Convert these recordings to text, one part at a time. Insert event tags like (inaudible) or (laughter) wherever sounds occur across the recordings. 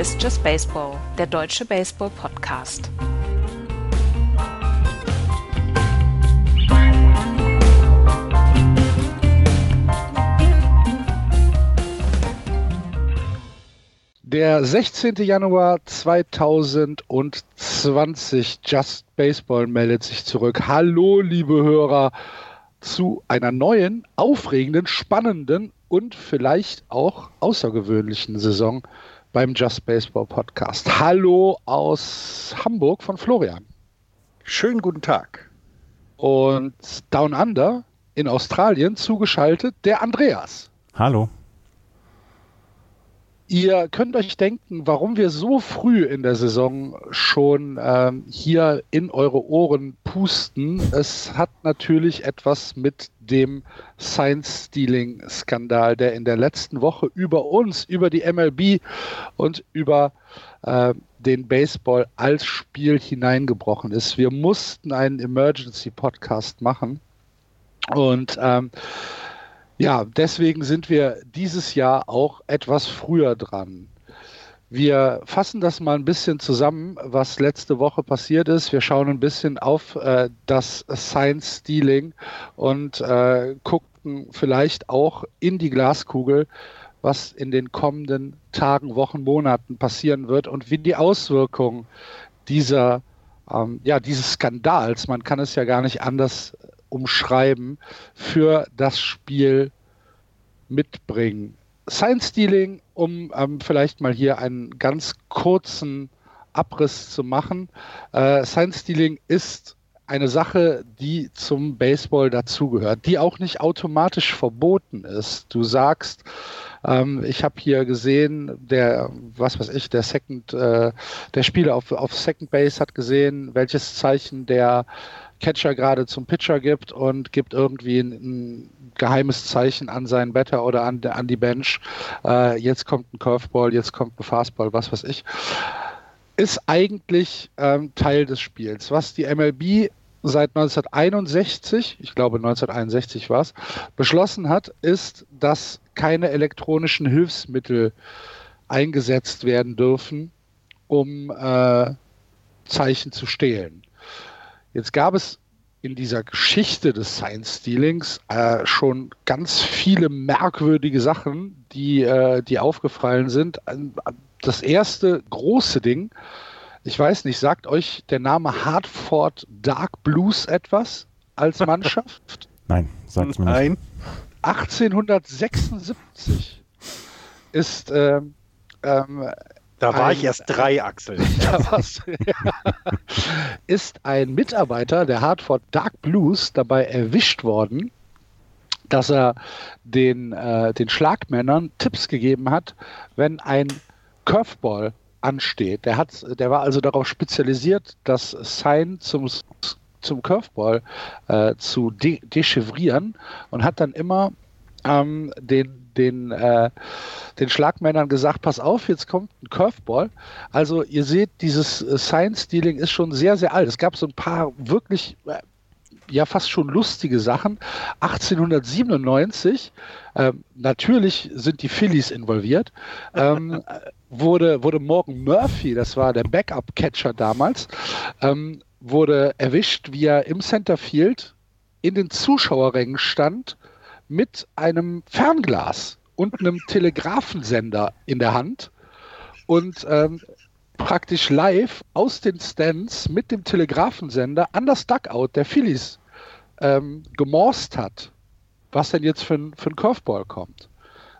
Ist Just Baseball, der deutsche Baseball-Podcast. Der 16. Januar 2020, Just Baseball meldet sich zurück. Hallo, liebe Hörer, zu einer neuen, aufregenden, spannenden und vielleicht auch außergewöhnlichen Saison beim Just Baseball Podcast. Hallo aus Hamburg von Florian. Schönen guten Tag. Und Down Under in Australien zugeschaltet der Andreas. Hallo. Ihr könnt euch denken, warum wir so früh in der Saison schon ähm, hier in eure Ohren pusten. Es hat natürlich etwas mit dem Science-Stealing-Skandal, der in der letzten Woche über uns, über die MLB und über äh, den Baseball als Spiel hineingebrochen ist. Wir mussten einen Emergency-Podcast machen. Und ähm, ja, deswegen sind wir dieses Jahr auch etwas früher dran. Wir fassen das mal ein bisschen zusammen, was letzte Woche passiert ist. Wir schauen ein bisschen auf äh, das Science Stealing und äh, gucken vielleicht auch in die Glaskugel, was in den kommenden Tagen, Wochen, Monaten passieren wird und wie die Auswirkungen dieser, ähm, ja, dieses Skandals, man kann es ja gar nicht anders umschreiben, für das Spiel mitbringen. Science Stealing, um ähm, vielleicht mal hier einen ganz kurzen Abriss zu machen. Äh, Science Stealing ist eine Sache, die zum Baseball dazugehört, die auch nicht automatisch verboten ist. Du sagst, ähm, ich habe hier gesehen, der, was weiß ich, der Second, äh, der Spieler auf, auf Second Base hat gesehen, welches Zeichen der Catcher gerade zum Pitcher gibt und gibt irgendwie ein, ein geheimes Zeichen an seinen Better oder an, an die Bench. Äh, jetzt kommt ein Curveball, jetzt kommt ein Fastball, was weiß ich. Ist eigentlich ähm, Teil des Spiels. Was die MLB seit 1961, ich glaube 1961 war es, beschlossen hat, ist, dass keine elektronischen Hilfsmittel eingesetzt werden dürfen, um äh, Zeichen zu stehlen. Jetzt gab es in dieser Geschichte des Science Stealings äh, schon ganz viele merkwürdige Sachen, die, äh, die aufgefallen sind. Das erste große Ding, ich weiß nicht, sagt euch der Name Hartford Dark Blues etwas als (laughs) Mannschaft? Nein, sagt mir nicht. Nein. 1876 ist ähm, ähm, da war ein, ich erst drei, Axel. (laughs) ist ein Mitarbeiter der Hartford Dark Blues dabei erwischt worden, dass er den, äh, den Schlagmännern Tipps gegeben hat, wenn ein Curveball ansteht. Der, hat, der war also darauf spezialisiert, das Sign zum, zum Curveball äh, zu de dechiffrieren und hat dann immer ähm, den den, äh, den Schlagmännern gesagt, pass auf, jetzt kommt ein Curveball. Also ihr seht, dieses äh, Science-Dealing ist schon sehr, sehr alt. Es gab so ein paar wirklich äh, ja fast schon lustige Sachen. 1897, ähm, natürlich sind die Phillies involviert, ähm, (laughs) wurde, wurde Morgan Murphy, das war der Backup-Catcher damals, ähm, wurde erwischt, wie er im Centerfield in den Zuschauerrängen stand mit einem Fernglas und einem Telegrafensender in der Hand und ähm, praktisch live aus den Stands mit dem Telegrafensender an das Duckout der Phillies ähm, gemorst hat, was denn jetzt für ein, für ein Curveball kommt.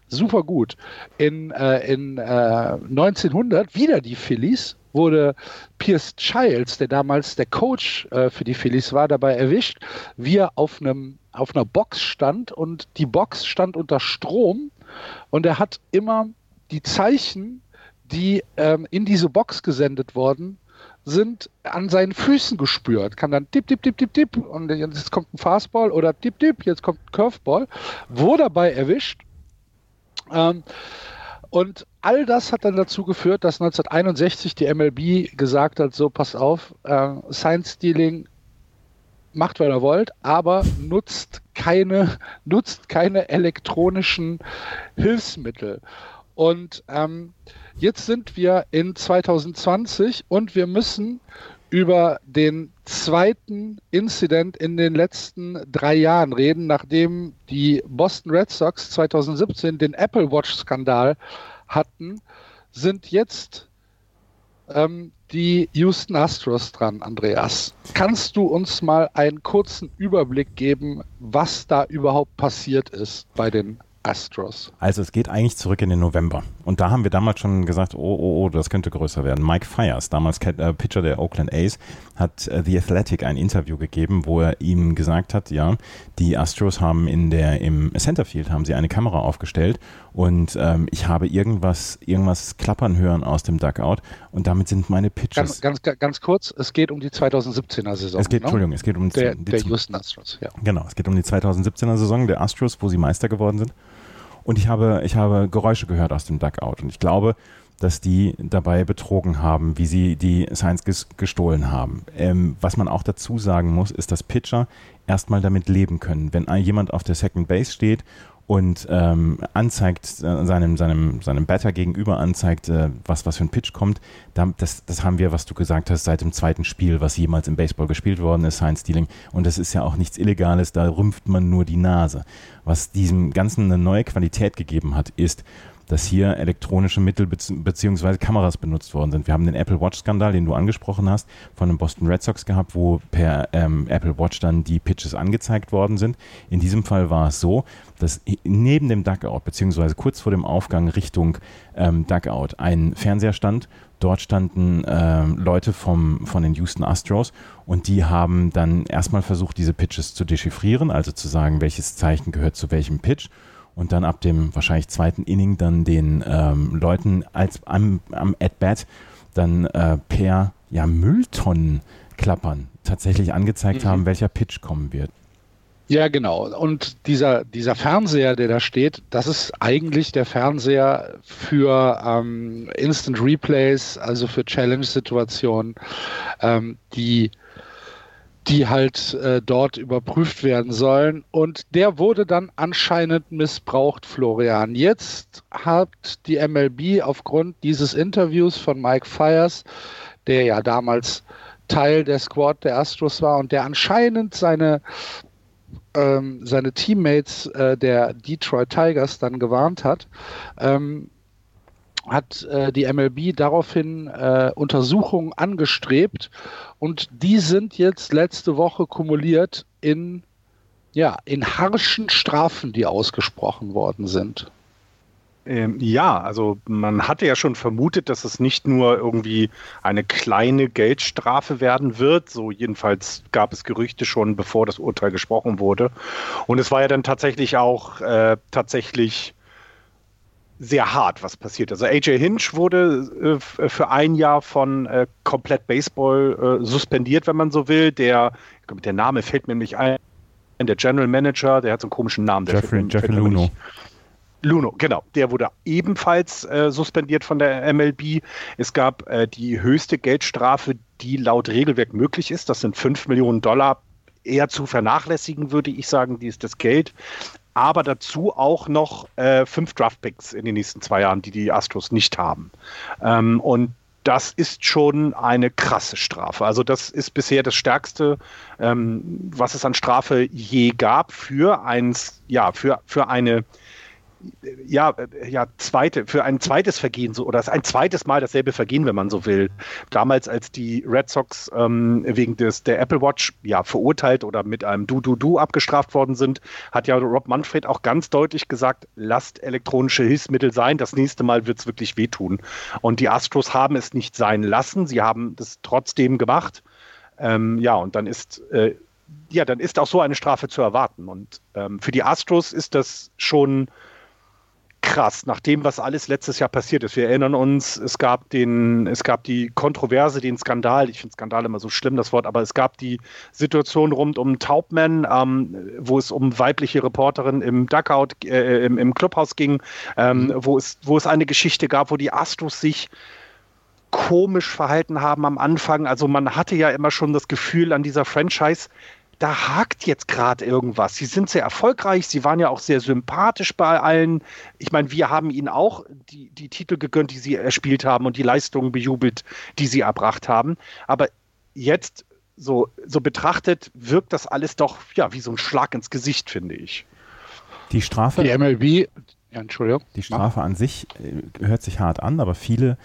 Super gut. In, äh, in äh, 1900 wieder die Phillies wurde Pierce Childs, der damals der Coach äh, für die Phillies war, dabei erwischt, wie er auf einem auf einer Box stand und die Box stand unter Strom und er hat immer die Zeichen, die ähm, in diese Box gesendet worden sind, an seinen Füßen gespürt. Kann dann tipp, tipp, tipp, tipp, tipp und jetzt kommt ein Fastball oder tipp, tipp, jetzt kommt ein Curveball. Wurde dabei erwischt. Ähm, und all das hat dann dazu geführt, dass 1961 die MLB gesagt hat, so pass auf, äh, Science Stealing macht, was ihr wollt, aber nutzt keine, (laughs) nutzt keine elektronischen Hilfsmittel. Und ähm, jetzt sind wir in 2020 und wir müssen über den zweiten Incident in den letzten drei Jahren reden, nachdem die Boston Red Sox 2017 den Apple Watch-Skandal hatten, sind jetzt ähm, die Houston Astros dran, Andreas. Kannst du uns mal einen kurzen Überblick geben, was da überhaupt passiert ist bei den Astros. Also es geht eigentlich zurück in den November. Und da haben wir damals schon gesagt, oh, oh, oh, das könnte größer werden. Mike Fires, damals äh, Pitcher der Oakland A's, hat äh, The Athletic ein Interview gegeben, wo er ihm gesagt hat, ja, die Astros haben in der, im Centerfield haben sie eine Kamera aufgestellt und ähm, ich habe irgendwas, irgendwas klappern hören aus dem Duckout und damit sind meine Pitches. Ganz, ganz, ganz kurz, es geht um die 2017er Saison. Es geht, ne? Entschuldigung, es geht um der, die, der Houston Astros, ja. Genau, es geht um die 2017er Saison der Astros, wo sie Meister geworden sind und ich habe, ich habe Geräusche gehört aus dem Duckout. Und ich glaube, dass die dabei betrogen haben, wie sie die Science gestohlen haben. Ähm, was man auch dazu sagen muss, ist, dass Pitcher erstmal damit leben können. Wenn jemand auf der Second Base steht und ähm, anzeigt, äh, seinem, seinem, seinem Batter gegenüber anzeigt, äh, was, was für ein Pitch kommt. Da, das, das haben wir, was du gesagt hast, seit dem zweiten Spiel, was jemals im Baseball gespielt worden ist, Science Stealing. Und das ist ja auch nichts Illegales, da rümpft man nur die Nase. Was diesem Ganzen eine neue Qualität gegeben hat, ist, dass hier elektronische Mittel beziehungsweise Kameras benutzt worden sind. Wir haben den Apple Watch-Skandal, den du angesprochen hast, von den Boston Red Sox gehabt, wo per ähm, Apple Watch dann die Pitches angezeigt worden sind. In diesem Fall war es so, dass neben dem Duckout beziehungsweise kurz vor dem Aufgang Richtung ähm, Duckout ein Fernseher stand. Dort standen ähm, Leute vom, von den Houston Astros und die haben dann erstmal versucht, diese Pitches zu dechiffrieren, also zu sagen, welches Zeichen gehört zu welchem Pitch und dann ab dem wahrscheinlich zweiten Inning dann den ähm, Leuten als am, am At-Bat dann äh, per ja, Mülltonnen klappern tatsächlich angezeigt mhm. haben, welcher Pitch kommen wird. Ja, genau. Und dieser, dieser Fernseher, der da steht, das ist eigentlich der Fernseher für ähm, Instant Replays, also für Challenge-Situationen, ähm, die die halt äh, dort überprüft werden sollen. Und der wurde dann anscheinend missbraucht, Florian. Jetzt hat die MLB aufgrund dieses Interviews von Mike Fires, der ja damals Teil der Squad der Astros war und der anscheinend seine ähm, seine Teammates äh, der Detroit Tigers dann gewarnt hat, ähm, hat äh, die MLB daraufhin äh, Untersuchungen angestrebt und die sind jetzt letzte Woche kumuliert in, ja, in harschen Strafen, die ausgesprochen worden sind. Ähm, ja, also man hatte ja schon vermutet, dass es nicht nur irgendwie eine kleine Geldstrafe werden wird. So jedenfalls gab es Gerüchte schon, bevor das Urteil gesprochen wurde. Und es war ja dann tatsächlich auch äh, tatsächlich sehr hart, was passiert. Also AJ Hinch wurde äh, für ein Jahr von äh, komplett Baseball äh, suspendiert, wenn man so will. Der, der Name fällt mir nämlich ein, der General Manager, der hat so einen komischen Namen. Jeffrey, Jeffrey Luno. Luno, genau. Der wurde ebenfalls äh, suspendiert von der MLB. Es gab äh, die höchste Geldstrafe, die laut Regelwerk möglich ist. Das sind 5 Millionen Dollar. Eher zu vernachlässigen, würde ich sagen, die ist das Geld aber dazu auch noch äh, fünf Draftpicks in den nächsten zwei Jahren, die die Astros nicht haben. Ähm, und das ist schon eine krasse Strafe. Also das ist bisher das Stärkste, ähm, was es an Strafe je gab für eins, ja, für, für eine ja, ja, zweite, für ein zweites Vergehen so, oder ein zweites Mal dasselbe Vergehen, wenn man so will. Damals, als die Red Sox ähm, wegen des, der Apple Watch ja verurteilt oder mit einem Du-Du-Du abgestraft worden sind, hat ja Rob Manfred auch ganz deutlich gesagt, lasst elektronische Hilfsmittel sein, das nächste Mal wird es wirklich wehtun. Und die Astros haben es nicht sein lassen, sie haben das trotzdem gemacht. Ähm, ja, und dann ist äh, ja, dann ist auch so eine Strafe zu erwarten. Und ähm, für die Astros ist das schon krass, nach dem, was alles letztes Jahr passiert ist. Wir erinnern uns, es gab den, es gab die Kontroverse, den Skandal, ich finde Skandal immer so schlimm, das Wort, aber es gab die Situation rund um Taubman, ähm, wo es um weibliche Reporterin im Duckout, äh, im, im, Clubhaus ging, ähm, mhm. wo, es, wo es eine Geschichte gab, wo die Astros sich komisch verhalten haben am Anfang. Also man hatte ja immer schon das Gefühl an dieser Franchise, da hakt jetzt gerade irgendwas. Sie sind sehr erfolgreich, sie waren ja auch sehr sympathisch bei allen. Ich meine, wir haben ihnen auch die, die Titel gegönnt, die sie erspielt haben und die Leistungen bejubelt, die sie erbracht haben. Aber jetzt so, so betrachtet wirkt das alles doch ja wie so ein Schlag ins Gesicht, finde ich. Die Strafe. Die MLB, ja, Entschuldigung. Die Strafe an sich äh, hört sich hart an, aber viele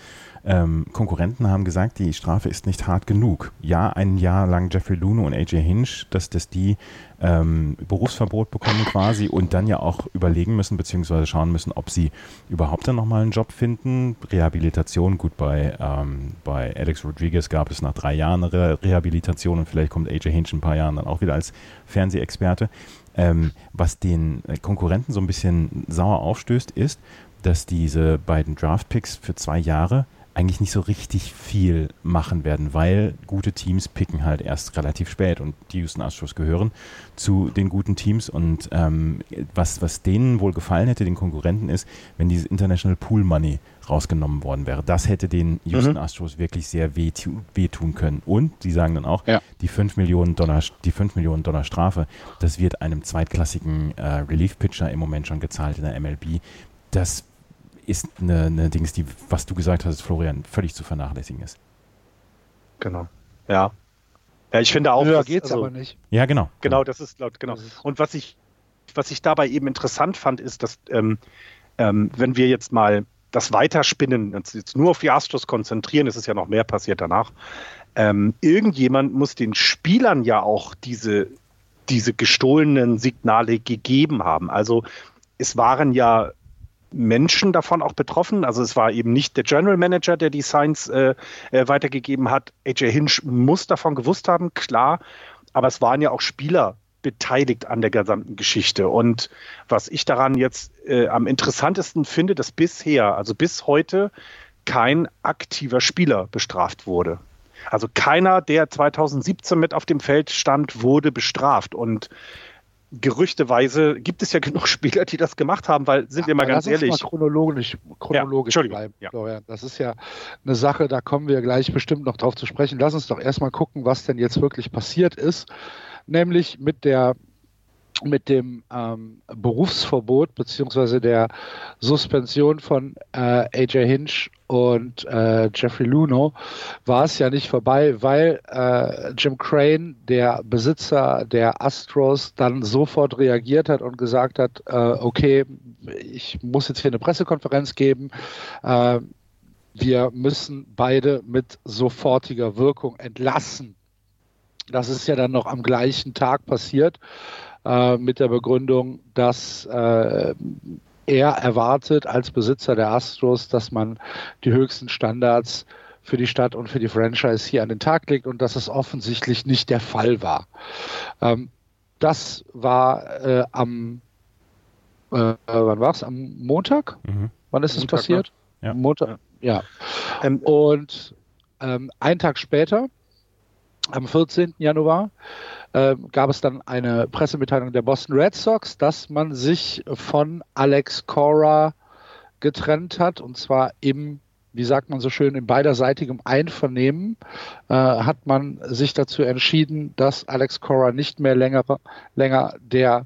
ähm, Konkurrenten haben gesagt, die Strafe ist nicht hart genug. Ja, ein Jahr lang Jeffrey Luno und AJ Hinch, dass, dass die ähm, Berufsverbot bekommen quasi und dann ja auch überlegen müssen, beziehungsweise schauen müssen, ob sie überhaupt dann nochmal einen Job finden. Rehabilitation, gut, bei, ähm, bei Alex Rodriguez gab es nach drei Jahren Re Rehabilitation und vielleicht kommt AJ Hinch in ein paar Jahren dann auch wieder als Fernsehexperte. Ähm, was den Konkurrenten so ein bisschen sauer aufstößt, ist, dass diese beiden Draft-Picks für zwei Jahre eigentlich nicht so richtig viel machen werden, weil gute Teams picken halt erst relativ spät und die Houston Astros gehören zu den guten Teams und ähm, was, was denen wohl gefallen hätte, den Konkurrenten, ist, wenn dieses International Pool Money rausgenommen worden wäre. Das hätte den Houston mhm. Astros wirklich sehr wehtun weh können. Und sie sagen dann auch, ja. die 5 Millionen Dollar, die 5 Millionen Dollar Strafe, das wird einem zweitklassigen äh, Relief-Pitcher im Moment schon gezahlt in der MLB. Das ist eine, eine Dings, die, was du gesagt hast, Florian, völlig zu vernachlässigen ist. Genau. Ja. Ja, ich finde auch. Ja, geht's also, aber nicht. Ja, genau. Genau, das ist laut, genau. Und was ich, was ich dabei eben interessant fand, ist, dass, ähm, ähm, wenn wir jetzt mal das Weiterspinnen, uns jetzt nur auf die Astros konzentrieren, es ist ja noch mehr passiert danach. Ähm, irgendjemand muss den Spielern ja auch diese, diese gestohlenen Signale gegeben haben. Also es waren ja Menschen davon auch betroffen. Also es war eben nicht der General Manager, der die Signs äh, äh, weitergegeben hat. AJ Hinch muss davon gewusst haben, klar. Aber es waren ja auch Spieler beteiligt an der gesamten Geschichte. Und was ich daran jetzt äh, am interessantesten finde, dass bisher, also bis heute, kein aktiver Spieler bestraft wurde. Also keiner, der 2017 mit auf dem Feld stand, wurde bestraft. Und gerüchteweise gibt es ja (laughs) genug Spieler, die das gemacht haben, weil sind ja, wir mal ganz ehrlich. Mal chronologisch, chronologisch ja, bleiben, ja. Florian. Das ist ja eine Sache, da kommen wir gleich bestimmt noch drauf zu sprechen. Lass uns doch erstmal gucken, was denn jetzt wirklich passiert ist. Nämlich mit der mit dem ähm, Berufsverbot beziehungsweise der Suspension von äh, AJ Hinch und äh, Jeffrey Luno war es ja nicht vorbei, weil äh, Jim Crane, der Besitzer der Astros, dann sofort reagiert hat und gesagt hat, äh, okay, ich muss jetzt hier eine Pressekonferenz geben. Äh, wir müssen beide mit sofortiger Wirkung entlassen. Das ist ja dann noch am gleichen Tag passiert äh, mit der Begründung, dass äh, er erwartet als Besitzer der Astros, dass man die höchsten Standards für die Stadt und für die Franchise hier an den Tag legt und dass es offensichtlich nicht der Fall war. Ähm, das war äh, am, äh, wann war es? Am Montag? Mhm. Wann ist es passiert? Ne? Ja. Montag, ja. Ähm, und ähm, einen Tag später, am 14. Januar, äh, gab es dann eine Pressemitteilung der Boston Red Sox, dass man sich von Alex Cora getrennt hat und zwar im wie sagt man so schön, in beiderseitigem Einvernehmen äh, hat man sich dazu entschieden, dass Alex Cora nicht mehr länger, länger der,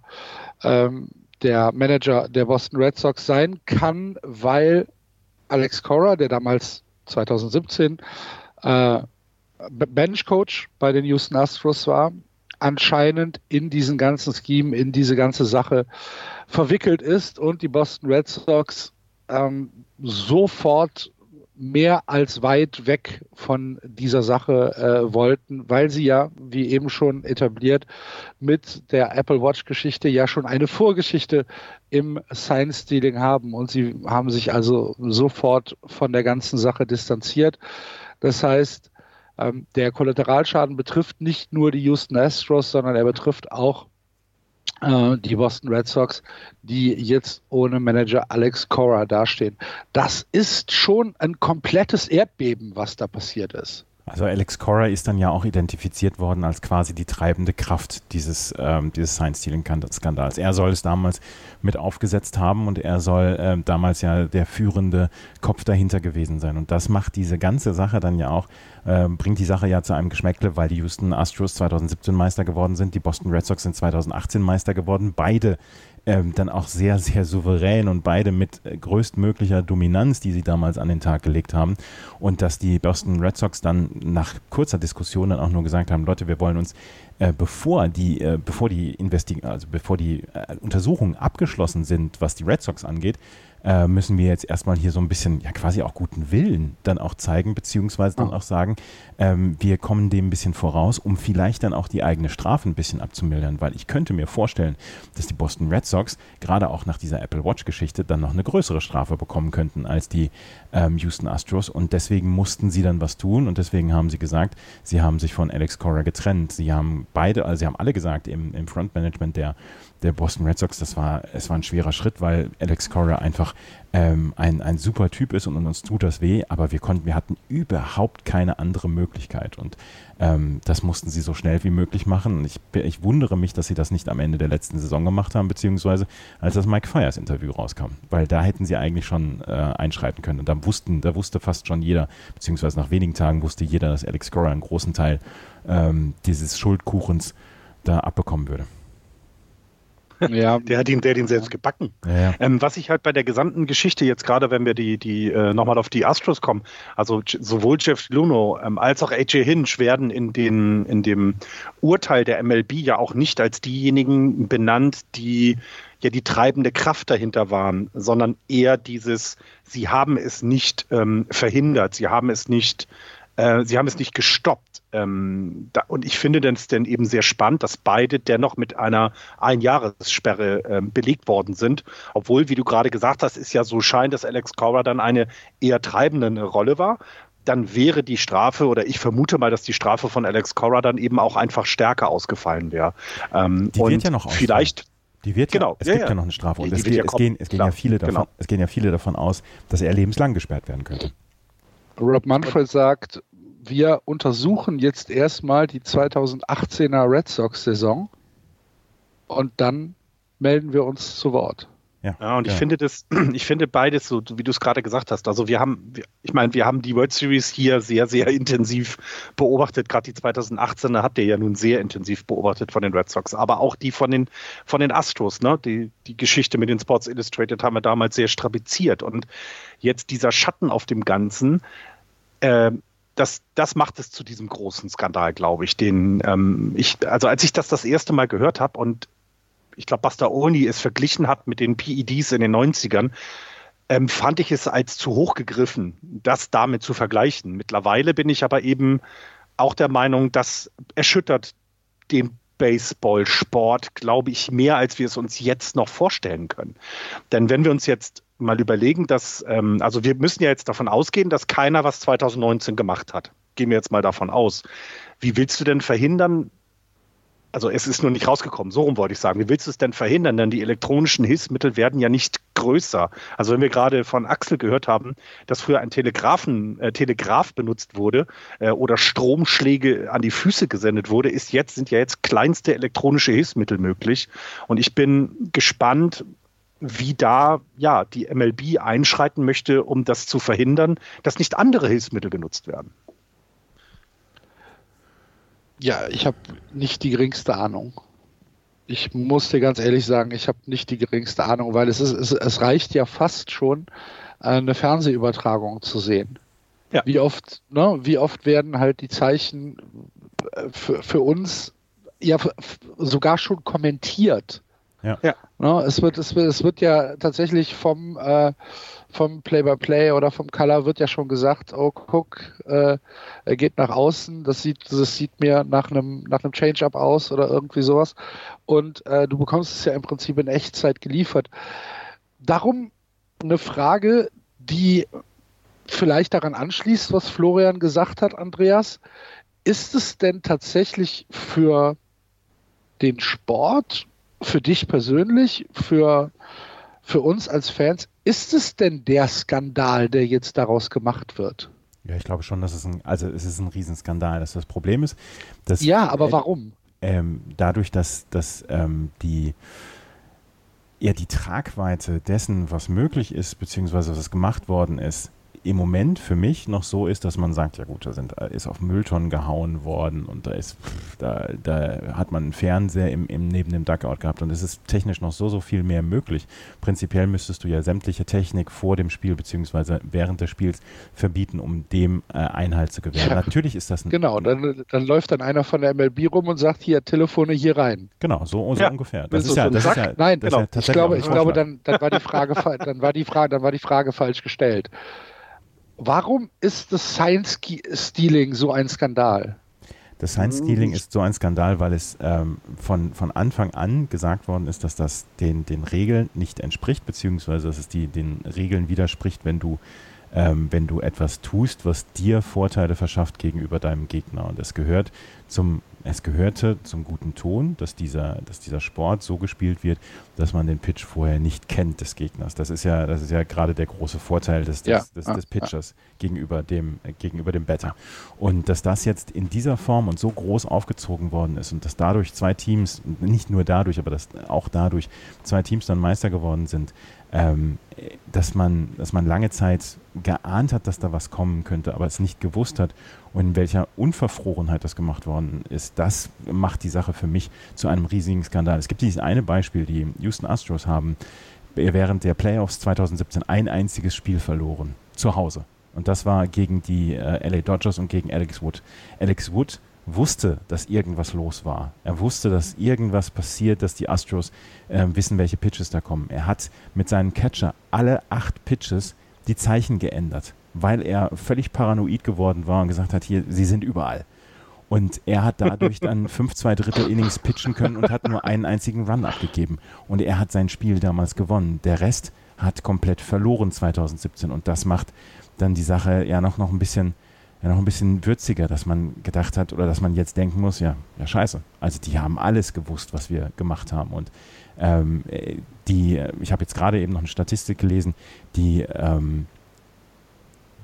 ähm, der Manager der Boston Red Sox sein kann, weil Alex Cora, der damals 2017 äh, Benchcoach bei den Houston Astros war, anscheinend in diesen ganzen Scheme, in diese ganze Sache verwickelt ist und die Boston Red Sox ähm, sofort mehr als weit weg von dieser Sache äh, wollten, weil sie ja, wie eben schon etabliert, mit der Apple Watch-Geschichte ja schon eine Vorgeschichte im Science-Stealing haben. Und sie haben sich also sofort von der ganzen Sache distanziert. Das heißt, ähm, der Kollateralschaden betrifft nicht nur die Houston Astros, sondern er betrifft auch äh, die Boston Red Sox, die jetzt ohne Manager Alex Cora dastehen. Das ist schon ein komplettes Erdbeben, was da passiert ist. Also Alex Cora ist dann ja auch identifiziert worden als quasi die treibende Kraft dieses, ähm, dieses Science-Stealing-Skandals. Er soll es damals mit aufgesetzt haben und er soll äh, damals ja der führende Kopf dahinter gewesen sein. Und das macht diese ganze Sache dann ja auch, äh, bringt die Sache ja zu einem Geschmäckle, weil die Houston Astros 2017 Meister geworden sind, die Boston Red Sox sind 2018 Meister geworden. Beide ähm, dann auch sehr, sehr souverän und beide mit äh, größtmöglicher Dominanz, die sie damals an den Tag gelegt haben. Und dass die Boston Red Sox dann nach kurzer Diskussion dann auch nur gesagt haben, Leute, wir wollen uns äh, bevor die, äh, bevor die Investi also bevor die äh, Untersuchungen abgeschlossen sind, was die Red Sox angeht, äh, müssen wir jetzt erstmal hier so ein bisschen, ja quasi auch guten Willen dann auch zeigen, beziehungsweise dann auch sagen, ähm, wir kommen dem ein bisschen voraus, um vielleicht dann auch die eigene Strafe ein bisschen abzumildern, weil ich könnte mir vorstellen, dass die Boston Red Sox gerade auch nach dieser Apple Watch-Geschichte dann noch eine größere Strafe bekommen könnten als die ähm, Houston Astros. Und deswegen mussten sie dann was tun. Und deswegen haben sie gesagt, sie haben sich von Alex Cora getrennt. Sie haben beide, also sie haben alle gesagt im, im Frontmanagement der der Boston Red Sox, das war, es war ein schwerer Schritt, weil Alex Cora einfach ähm, ein, ein super Typ ist und, uns tut das weh, aber wir konnten, wir hatten überhaupt keine andere Möglichkeit und ähm, das mussten sie so schnell wie möglich machen. Und ich, ich wundere mich, dass sie das nicht am Ende der letzten Saison gemacht haben, beziehungsweise als das Mike Fires Interview rauskam, weil da hätten sie eigentlich schon äh, einschreiten können. Und da wussten, da wusste fast schon jeder, beziehungsweise nach wenigen Tagen wusste jeder, dass Alex Cora einen großen Teil ähm, dieses Schuldkuchens da abbekommen würde. Ja. (laughs) Der hat ihn, der hat ihn selbst gebacken. Ja. Ähm, was ich halt bei der gesamten Geschichte jetzt gerade, wenn wir die, die äh, nochmal auf die Astros kommen, also sowohl Jeff Luno ähm, als auch AJ Hinch werden in, den, in dem Urteil der MLB ja auch nicht als diejenigen benannt, die ja die treibende Kraft dahinter waren, sondern eher dieses, sie haben es nicht ähm, verhindert, sie haben es nicht äh, sie haben es nicht gestoppt. Ähm, da, und ich finde es denn eben sehr spannend, dass beide dennoch mit einer Einjahressperre äh, belegt worden sind. Obwohl, wie du gerade gesagt hast, ist ja so scheint, dass Alex Cora dann eine eher treibende Rolle war dann wäre die Strafe, oder ich vermute mal, dass die Strafe von Alex Cora dann eben auch einfach stärker ausgefallen wäre. Ähm, die wird ja noch ausfallen. vielleicht. Die wird genau, ja, es ja, gibt ja. ja. noch eine Strafe. Und die, die es, es, gehen, es, gehen ja viele davon, genau. es gehen ja viele davon aus, dass er lebenslang gesperrt werden könnte. Rob Manfred sagt, wir untersuchen jetzt erstmal die 2018er Red Sox-Saison und dann melden wir uns zu Wort. Ja, ja und ja. ich finde das, (clears throat) ich finde beides so, wie du es gerade gesagt hast. Also wir haben, ich meine, wir haben die World Series hier sehr, sehr intensiv beobachtet. Gerade die 2018er habt ihr ja nun sehr intensiv beobachtet von den Red Sox, aber auch die von den, von den Astros, ne? Die, die Geschichte mit den Sports Illustrated haben wir damals sehr strapaziert. Und jetzt dieser Schatten auf dem Ganzen, äh, das, das macht es zu diesem großen Skandal, glaube ich, den ähm, ich, also als ich das das erste Mal gehört habe und ich glaube, Buster Olney es verglichen hat mit den PEDs in den 90ern, ähm, fand ich es als zu hoch gegriffen, das damit zu vergleichen. Mittlerweile bin ich aber eben auch der Meinung, das erschüttert den Baseballsport, glaube ich, mehr, als wir es uns jetzt noch vorstellen können. Denn wenn wir uns jetzt mal überlegen, dass, ähm, also wir müssen ja jetzt davon ausgehen, dass keiner was 2019 gemacht hat. Gehen wir jetzt mal davon aus. Wie willst du denn verhindern, also es ist nur nicht rausgekommen, so rum wollte ich sagen. Wie willst du es denn verhindern? Denn die elektronischen Hilfsmittel werden ja nicht größer. Also wenn wir gerade von Axel gehört haben, dass früher ein Telegrafen, äh, Telegraph benutzt wurde äh, oder Stromschläge an die Füße gesendet wurde, ist jetzt, sind ja jetzt kleinste elektronische Hilfsmittel möglich. Und ich bin gespannt, wie da ja die MLB einschreiten möchte, um das zu verhindern, dass nicht andere Hilfsmittel genutzt werden. Ja, ich habe nicht die geringste Ahnung. Ich muss dir ganz ehrlich sagen, ich habe nicht die geringste Ahnung, weil es, ist, es, es reicht ja fast schon, eine Fernsehübertragung zu sehen. Ja. Wie oft, ne, wie oft werden halt die Zeichen äh, für, für uns ja sogar schon kommentiert. Ja. ja. Ne, es, wird, es, wird, es wird ja tatsächlich vom, äh, vom Play-by-Play -play oder vom Color wird ja schon gesagt, oh guck, äh, er geht nach außen, das sieht, das sieht mir nach einem nach einem Change-up aus oder irgendwie sowas. Und äh, du bekommst es ja im Prinzip in Echtzeit geliefert. Darum eine Frage, die vielleicht daran anschließt, was Florian gesagt hat, Andreas. Ist es denn tatsächlich für den Sport für dich persönlich, für, für uns als Fans, ist es denn der Skandal, der jetzt daraus gemacht wird? Ja, ich glaube schon, dass es ein, also es ist ein Riesenskandal, dass das Problem ist. Dass, ja, aber warum? Ähm, dadurch, dass, dass ähm, die ja die Tragweite dessen, was möglich ist, beziehungsweise was gemacht worden ist, im Moment für mich noch so ist, dass man sagt, ja gut, da sind, ist auf Mülltonnen gehauen worden und da ist, da, da hat man einen Fernseher im, im, neben dem Duckout gehabt und es ist technisch noch so, so viel mehr möglich. Prinzipiell müsstest du ja sämtliche Technik vor dem Spiel beziehungsweise während des Spiels verbieten, um dem äh, Einhalt zu gewähren. Ja, Natürlich ist das ein... Genau, dann, dann läuft dann einer von der MLB rum und sagt, hier, Telefone hier rein. Genau, so, so ja. ungefähr. Das ist, so ja, das ist ja, Nein, genau. ich glaube, ich glaube dann, dann war die Frage, dann war die Frage, dann war die Frage falsch gestellt. Warum ist das Science-Stealing so ein Skandal? Das Science-Stealing ist so ein Skandal, weil es ähm, von, von Anfang an gesagt worden ist, dass das den, den Regeln nicht entspricht, beziehungsweise dass es die, den Regeln widerspricht, wenn du, ähm, wenn du etwas tust, was dir Vorteile verschafft gegenüber deinem Gegner. Und es gehört zum es gehörte zum guten Ton, dass dieser, dass dieser Sport so gespielt wird, dass man den Pitch vorher nicht kennt des Gegners. Das ist ja, das ist ja gerade der große Vorteil des, des, ja. des, des Pitchers ja. gegenüber dem, äh, gegenüber dem Better. Und dass das jetzt in dieser Form und so groß aufgezogen worden ist und dass dadurch zwei Teams, nicht nur dadurch, aber dass auch dadurch zwei Teams dann Meister geworden sind, ähm, dass, man, dass man lange Zeit geahnt hat, dass da was kommen könnte, aber es nicht gewusst hat und in welcher Unverfrorenheit das gemacht worden ist, das macht die Sache für mich zu einem riesigen Skandal. Es gibt dieses eine Beispiel, die Houston Astros haben während der Playoffs 2017 ein einziges Spiel verloren, zu Hause. Und das war gegen die äh, LA Dodgers und gegen Alex Wood. Alex Wood wusste, dass irgendwas los war. Er wusste, dass irgendwas passiert, dass die Astros äh, wissen, welche Pitches da kommen. Er hat mit seinem Catcher alle acht Pitches die Zeichen geändert, weil er völlig paranoid geworden war und gesagt hat, hier, sie sind überall. Und er hat dadurch (laughs) dann fünf, zwei Drittel Innings pitchen können und hat nur einen einzigen Run abgegeben. Und er hat sein Spiel damals gewonnen. Der Rest hat komplett verloren 2017. Und das macht dann die Sache ja noch, noch ein bisschen ja noch ein bisschen würziger, dass man gedacht hat oder dass man jetzt denken muss, ja, ja scheiße. Also die haben alles gewusst, was wir gemacht haben. Und ähm, die, ich habe jetzt gerade eben noch eine Statistik gelesen, die ähm,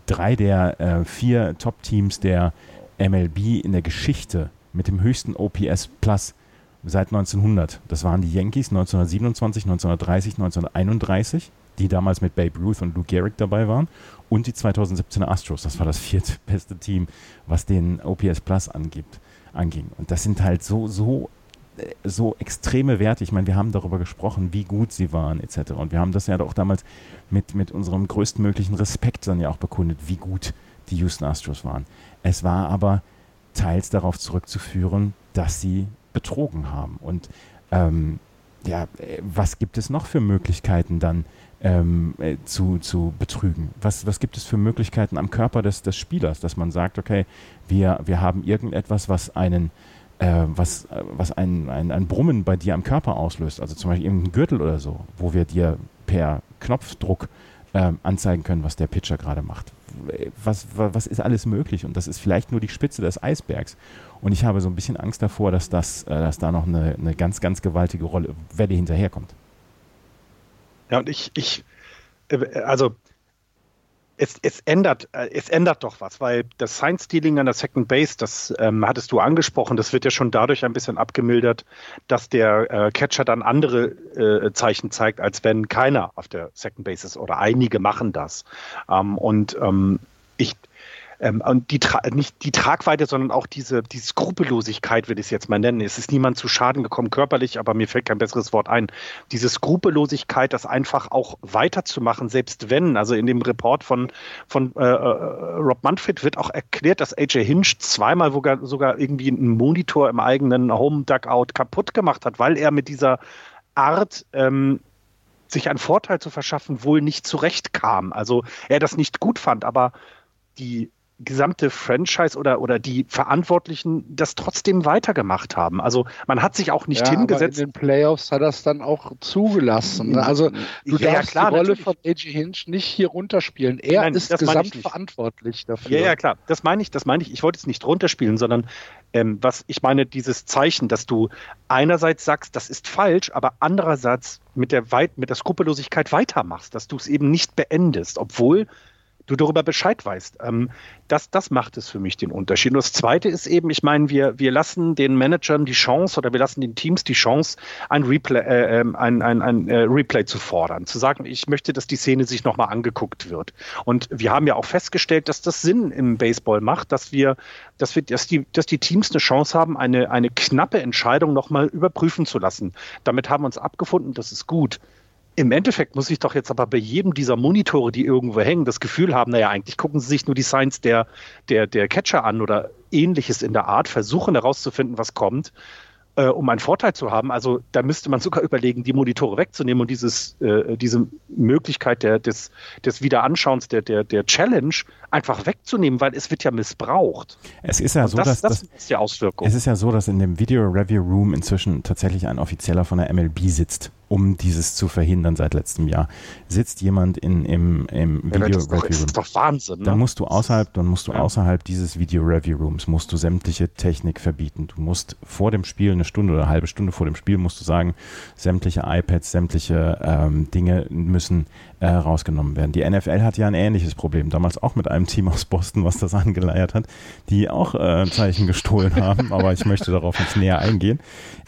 drei der äh, vier Top-Teams der MLB in der Geschichte mit dem höchsten OPS Plus seit 1900. Das waren die Yankees 1927, 1930, 1931 die damals mit Babe Ruth und Lou Gehrig dabei waren, und die 2017er Astros. Das war das viertbeste Team, was den OPS Plus angibt, anging. Und das sind halt so, so, äh, so extreme Werte. Ich meine, wir haben darüber gesprochen, wie gut sie waren, etc. Und wir haben das ja auch damals mit, mit unserem größtmöglichen Respekt dann ja auch bekundet, wie gut die Houston Astros waren. Es war aber teils darauf zurückzuführen, dass sie betrogen haben. Und ähm, ja, äh, was gibt es noch für Möglichkeiten dann, ähm, äh, zu, zu betrügen? Was, was gibt es für Möglichkeiten am Körper des, des Spielers, dass man sagt, okay, wir, wir haben irgendetwas, was einen äh, was, was ein, ein, ein Brummen bei dir am Körper auslöst, also zum Beispiel irgendein Gürtel oder so, wo wir dir per Knopfdruck äh, anzeigen können, was der Pitcher gerade macht. Was, was, was ist alles möglich? Und das ist vielleicht nur die Spitze des Eisbergs. Und ich habe so ein bisschen Angst davor, dass, das, äh, dass da noch eine, eine ganz, ganz gewaltige Rolle, Welle hinterherkommt. Ja, und ich, ich äh, also es, es, ändert, äh, es ändert doch was, weil das Science-Stealing an der Second Base, das ähm, hattest du angesprochen, das wird ja schon dadurch ein bisschen abgemildert, dass der äh, Catcher dann andere äh, Zeichen zeigt, als wenn keiner auf der Second Base ist oder einige machen das. Ähm, und ähm, ich, ähm, und die nicht die Tragweite, sondern auch diese die Skrupellosigkeit, würde ich es jetzt mal nennen. Es ist niemand zu Schaden gekommen körperlich, aber mir fällt kein besseres Wort ein. Diese Skrupellosigkeit, das einfach auch weiterzumachen, selbst wenn, also in dem Report von von äh, äh Rob Manfred wird auch erklärt, dass AJ Hinch zweimal sogar, irgendwie einen Monitor im eigenen Home Duckout kaputt gemacht hat, weil er mit dieser Art ähm, sich einen Vorteil zu verschaffen, wohl nicht zurechtkam. Also er das nicht gut fand, aber die gesamte Franchise oder, oder die Verantwortlichen das trotzdem weitergemacht haben. Also man hat sich auch nicht ja, hingesetzt. in den Playoffs hat er es dann auch zugelassen. Ne? Also du ja, darfst ja, klar, die Rolle natürlich. von AJ Hinch nicht hier runterspielen. Er Nein, ist gesamtverantwortlich dafür. Ja, ja, klar. Das meine ich, das meine ich. Ich wollte es nicht runterspielen, sondern ähm, was ich meine, dieses Zeichen, dass du einerseits sagst, das ist falsch, aber andererseits mit der, Weit mit der Skrupellosigkeit weitermachst, dass du es eben nicht beendest, obwohl du darüber Bescheid weißt. Ähm, das, das macht es für mich den Unterschied. Und das Zweite ist eben, ich meine, wir, wir lassen den Managern die Chance oder wir lassen den Teams die Chance, ein Replay, äh, ähm, ein, ein, ein äh, Replay zu fordern, zu sagen, ich möchte, dass die Szene sich nochmal angeguckt wird. Und wir haben ja auch festgestellt, dass das Sinn im Baseball macht, dass wir, dass wir, dass die, dass die Teams eine Chance haben, eine, eine knappe Entscheidung nochmal überprüfen zu lassen. Damit haben wir uns abgefunden, das ist gut. Im Endeffekt muss ich doch jetzt aber bei jedem dieser Monitore, die irgendwo hängen, das Gefühl haben, naja, eigentlich gucken sie sich nur die Signs der, der, der Catcher an oder ähnliches in der Art, versuchen herauszufinden, was kommt, äh, um einen Vorteil zu haben. Also da müsste man sogar (laughs) überlegen, die Monitore wegzunehmen und dieses, äh, diese Möglichkeit der, des, des Wiederanschauens der, der, der Challenge einfach wegzunehmen, weil es wird ja missbraucht. Es ist ja so, das, dass das, das ist die Auswirkung. Es ist ja so, dass in dem Video Review Room inzwischen tatsächlich ein Offizieller von der MLB sitzt um dieses zu verhindern seit letztem Jahr. Sitzt jemand in, im, im Video ja, Review Room. Das ist doch Wahnsinn. Ne? Dann musst du außerhalb, dann musst du ja. außerhalb dieses Video Review Rooms musst du sämtliche Technik verbieten. Du musst vor dem Spiel eine Stunde oder eine halbe Stunde vor dem Spiel musst du sagen, sämtliche iPads, sämtliche ähm, Dinge müssen äh, rausgenommen werden. Die NFL hat ja ein ähnliches Problem, damals auch mit einem Team aus Boston, was das (laughs) angeleiert hat, die auch äh, Zeichen gestohlen (laughs) haben, aber ich möchte darauf nicht näher eingehen.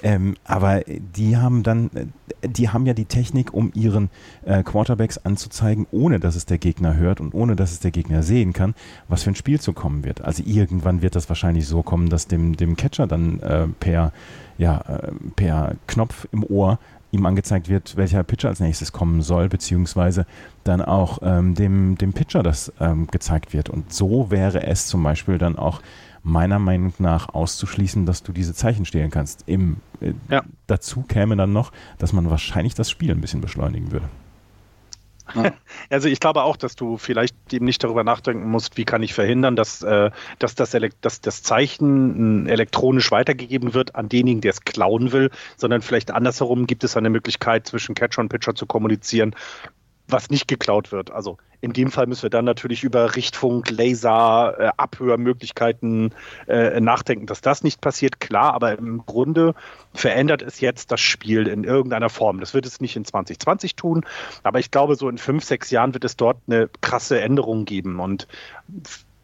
Ähm, aber die haben dann, äh, die haben ja die Technik, um ihren äh, Quarterbacks anzuzeigen, ohne dass es der Gegner hört und ohne dass es der Gegner sehen kann, was für ein Spiel zu kommen wird. Also irgendwann wird das wahrscheinlich so kommen, dass dem, dem Catcher dann äh, per ja, äh, per Knopf im Ohr ihm angezeigt wird, welcher Pitcher als nächstes kommen soll, beziehungsweise dann auch ähm, dem, dem Pitcher das ähm, gezeigt wird. Und so wäre es zum Beispiel dann auch meiner Meinung nach auszuschließen, dass du diese Zeichen stehlen kannst. Im, äh, ja. Dazu käme dann noch, dass man wahrscheinlich das Spiel ein bisschen beschleunigen würde. (laughs) Also ich glaube auch, dass du vielleicht eben nicht darüber nachdenken musst, wie kann ich verhindern, dass, äh, dass, das, dass das Zeichen elektronisch weitergegeben wird an denjenigen, der es klauen will, sondern vielleicht andersherum gibt es eine Möglichkeit, zwischen Catcher und Pitcher zu kommunizieren, was nicht geklaut wird. Also in dem Fall müssen wir dann natürlich über Richtfunk, Laser, äh, Abhörmöglichkeiten äh, nachdenken, dass das nicht passiert. Klar, aber im Grunde verändert es jetzt das Spiel in irgendeiner Form. Das wird es nicht in 2020 tun, aber ich glaube, so in fünf, sechs Jahren wird es dort eine krasse Änderung geben. Und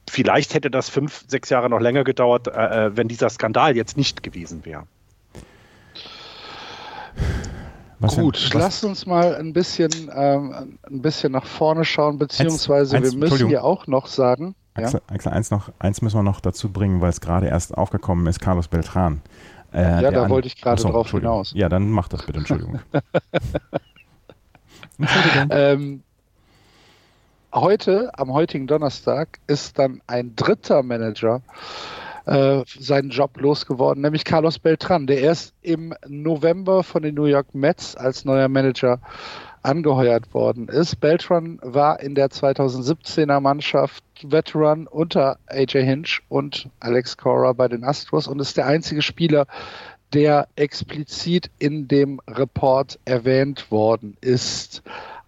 vielleicht hätte das fünf, sechs Jahre noch länger gedauert, äh, äh wenn dieser Skandal jetzt nicht gewesen wäre. Was Gut, denn, lasst uns mal ein bisschen, ähm, ein bisschen nach vorne schauen, beziehungsweise eins, eins, wir müssen ja auch noch sagen. Axel, ja? Axel, eins, noch, eins müssen wir noch dazu bringen, weil es gerade erst aufgekommen ist, Carlos Beltran. Äh, ja, da wollte ich gerade drauf hinaus. Ja, dann mach das bitte, Entschuldigung. (laughs) Entschuldigung. Ähm, heute, am heutigen Donnerstag, ist dann ein dritter Manager äh, seinen Job losgeworden, nämlich Carlos Beltran, der erst im November von den New York Mets als neuer Manager angeheuert worden ist. Beltran war in der 2017er Mannschaft Veteran unter AJ Hinch und Alex Cora bei den Astros und ist der einzige Spieler, der explizit in dem Report erwähnt worden ist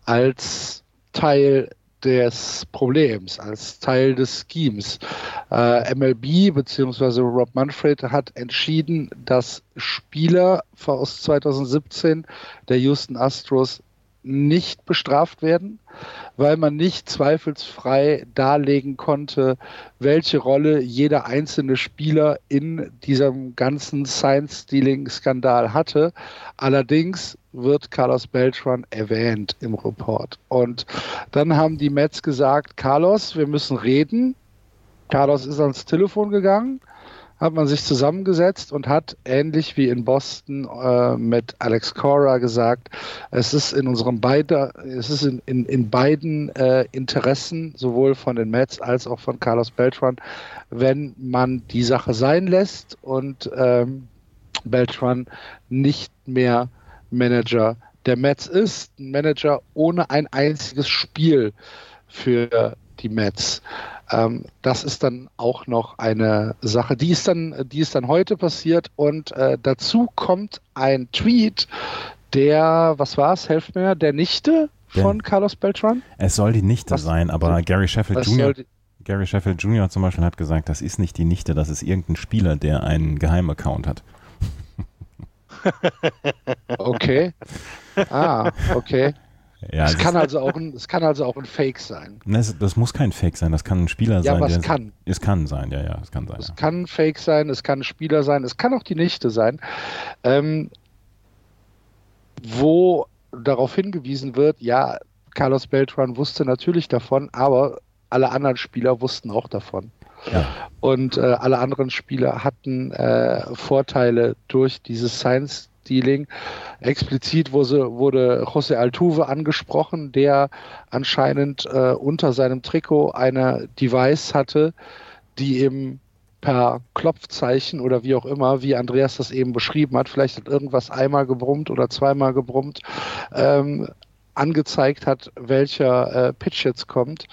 als Teil des Problems, als Teil des Schemes. Äh, MLB bzw. Rob Manfred hat entschieden, dass Spieler aus 2017 der Houston Astros nicht bestraft werden, weil man nicht zweifelsfrei darlegen konnte, welche Rolle jeder einzelne Spieler in diesem ganzen Science-Stealing-Skandal hatte. Allerdings wird Carlos Beltran erwähnt im Report. Und dann haben die Mets gesagt, Carlos, wir müssen reden. Carlos ist ans Telefon gegangen, hat man sich zusammengesetzt und hat ähnlich wie in Boston äh, mit Alex Cora gesagt, es ist in unserem beide, es ist in, in, in beiden äh, Interessen, sowohl von den Mets als auch von Carlos Beltran, wenn man die Sache sein lässt und ähm, Beltran nicht mehr Manager der Mets ist. Ein Manager ohne ein einziges Spiel für die Mets. Ähm, das ist dann auch noch eine Sache. Die ist dann, die ist dann heute passiert und äh, dazu kommt ein Tweet, der, was war es, helft mir, der Nichte von Carlos Beltran? Es soll die Nichte was, sein, aber Gary Sheffield Jr. Gary Sheffield Jr. zum Beispiel hat gesagt, das ist nicht die Nichte, das ist irgendein Spieler, der einen Geheimaccount hat. Okay. Ah, okay. Ja, es, kann also auch ein, es kann also auch ein Fake sein. Das, das muss kein Fake sein, das kann ein Spieler ja, sein. Aber es kann. Es kann sein, ja, ja, es kann sein. Es ja. kann ein Fake sein, es kann ein Spieler sein, es kann auch die Nichte sein. Ähm, wo darauf hingewiesen wird, ja, Carlos Beltran wusste natürlich davon, aber alle anderen Spieler wussten auch davon. Ja. Und äh, alle anderen Spieler hatten äh, Vorteile durch dieses Science Dealing. Explizit wurde, José Altuve angesprochen, der anscheinend äh, unter seinem Trikot eine Device hatte, die eben per Klopfzeichen oder wie auch immer, wie Andreas das eben beschrieben hat, vielleicht hat irgendwas einmal gebrummt oder zweimal gebrummt, ähm, angezeigt hat, welcher äh, Pitch jetzt kommt.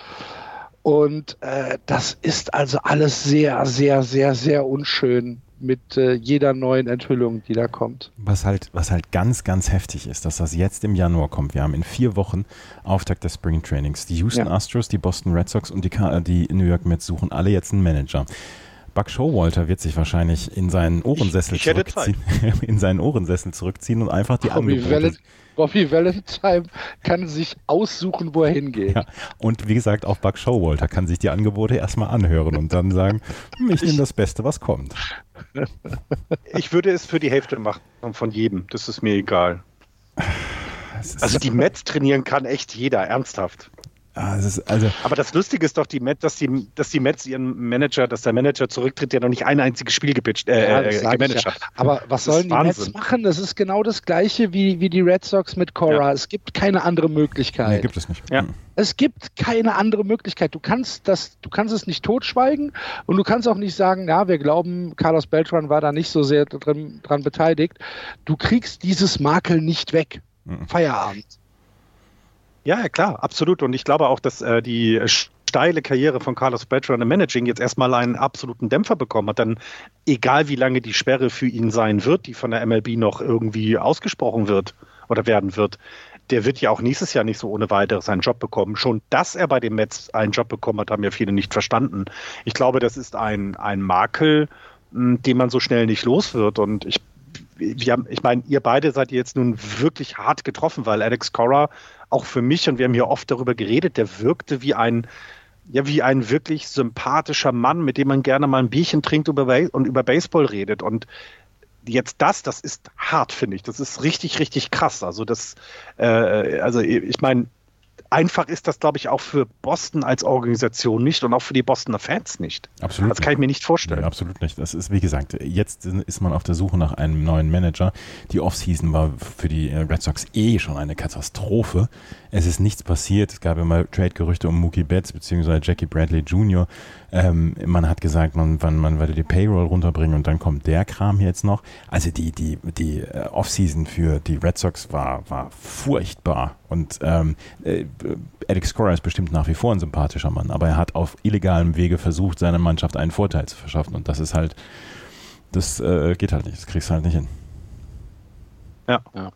Und äh, das ist also alles sehr, sehr, sehr, sehr unschön mit äh, jeder neuen Enthüllung, die da kommt. Was halt, was halt ganz, ganz heftig ist, dass das jetzt im Januar kommt. Wir haben in vier Wochen Auftakt des Spring Trainings. Die Houston ja. Astros, die Boston Red Sox und die, die New York Mets suchen alle jetzt einen Manager. Buck Showalter wird sich wahrscheinlich in seinen Ohrensessel ich, ich zurückziehen, (laughs) in seinen Ohrensessel zurückziehen und einfach die Angebote. Bobby Valentine kann sich aussuchen, wo er hingeht. Ja, und wie gesagt, auch Buck Showalter kann sich die Angebote erstmal anhören und dann sagen, hm, ich nehme (laughs) das Beste, was kommt. Ich würde es für die Hälfte machen von jedem. Das ist mir egal. Also die Mets trainieren kann echt jeder, ernsthaft. Ah, also aber das Lustige ist doch, die Met, dass, die, dass die Mets ihren Manager, dass der Manager zurücktritt, der noch nicht ein einziges Spiel gepitcht, äh, ja, äh, gemanagt ja. hat. Aber was sollen die Wahnsinn. Mets machen? Das ist genau das gleiche wie, wie die Red Sox mit Cora. Ja. Es gibt keine andere Möglichkeit. Nee, gibt es nicht. Ja. Es gibt keine andere Möglichkeit. Du kannst das, du kannst es nicht totschweigen und du kannst auch nicht sagen, ja, wir glauben, Carlos Beltran war da nicht so sehr drin, dran beteiligt. Du kriegst dieses Makel nicht weg. Mhm. Feierabend. Ja, klar, absolut. Und ich glaube auch, dass äh, die steile Karriere von Carlos Beltran im Managing jetzt erstmal einen absoluten Dämpfer bekommen hat. Dann, egal wie lange die Sperre für ihn sein wird, die von der MLB noch irgendwie ausgesprochen wird oder werden wird, der wird ja auch nächstes Jahr nicht so ohne weiteres einen Job bekommen. Schon, dass er bei den Mets einen Job bekommen hat, haben ja viele nicht verstanden. Ich glaube, das ist ein, ein Makel, den man so schnell nicht los wird. Und ich wir haben, ich meine, ihr beide seid jetzt nun wirklich hart getroffen, weil Alex Cora auch für mich, und wir haben hier oft darüber geredet, der wirkte wie ein, ja, wie ein wirklich sympathischer Mann, mit dem man gerne mal ein Bierchen trinkt und über Baseball redet. Und jetzt das, das ist hart, finde ich. Das ist richtig, richtig krass. Also das, äh, also ich meine, einfach ist das, glaube ich, auch für Boston als Organisation nicht und auch für die Bostoner Fans nicht. Absolut. Das kann ich mir nicht vorstellen. Nee, absolut nicht. Das ist, wie gesagt, jetzt ist man auf der Suche nach einem neuen Manager. Die Offseason war für die äh, Red Sox eh schon eine Katastrophe. Es ist nichts passiert. Es gab immer Trade-Gerüchte um Mookie Betts bzw. Jackie Bradley Jr. Ähm, man hat gesagt, man, man, man werde die Payroll runterbringen und dann kommt der Kram jetzt noch. Also die, die, die äh, Offseason für die Red Sox war, war furchtbar. Und ähm, äh, Alex Cora ist bestimmt nach wie vor ein sympathischer Mann, aber er hat auf illegalem Wege versucht, seiner Mannschaft einen Vorteil zu verschaffen. Und das ist halt, das äh, geht halt nicht. Das kriegst du halt nicht hin. Ja. ja.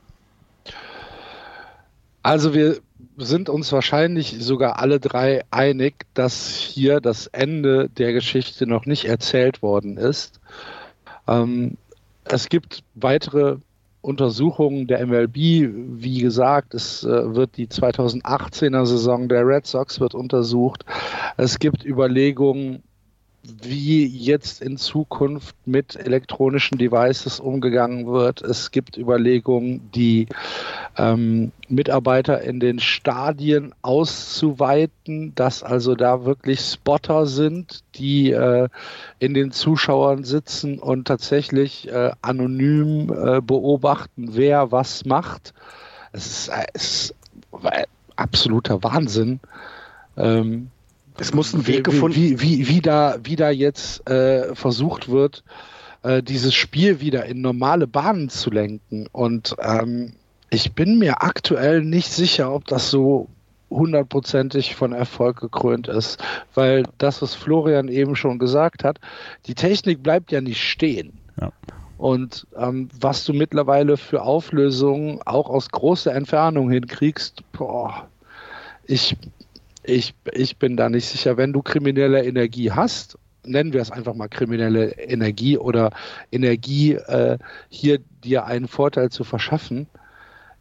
Also wir sind uns wahrscheinlich sogar alle drei einig, dass hier das Ende der Geschichte noch nicht erzählt worden ist. Ähm, es gibt weitere Untersuchungen der MLB. Wie gesagt, es äh, wird die 2018er Saison der Red Sox wird untersucht. Es gibt Überlegungen, wie jetzt in Zukunft mit elektronischen Devices umgegangen wird. Es gibt Überlegungen, die ähm, Mitarbeiter in den Stadien auszuweiten, dass also da wirklich Spotter sind, die äh, in den Zuschauern sitzen und tatsächlich äh, anonym äh, beobachten, wer was macht. Es ist, äh, es ist absoluter Wahnsinn. Ähm, es muss ein Weg gefunden wie, wie, wie, da, wie da jetzt äh, versucht wird, äh, dieses Spiel wieder in normale Bahnen zu lenken. Und ähm, ich bin mir aktuell nicht sicher, ob das so hundertprozentig von Erfolg gekrönt ist, weil das, was Florian eben schon gesagt hat, die Technik bleibt ja nicht stehen. Ja. Und ähm, was du mittlerweile für Auflösungen auch aus großer Entfernung hinkriegst, boah, ich ich, ich bin da nicht sicher, wenn du kriminelle Energie hast, nennen wir es einfach mal kriminelle Energie oder Energie, äh, hier dir einen Vorteil zu verschaffen.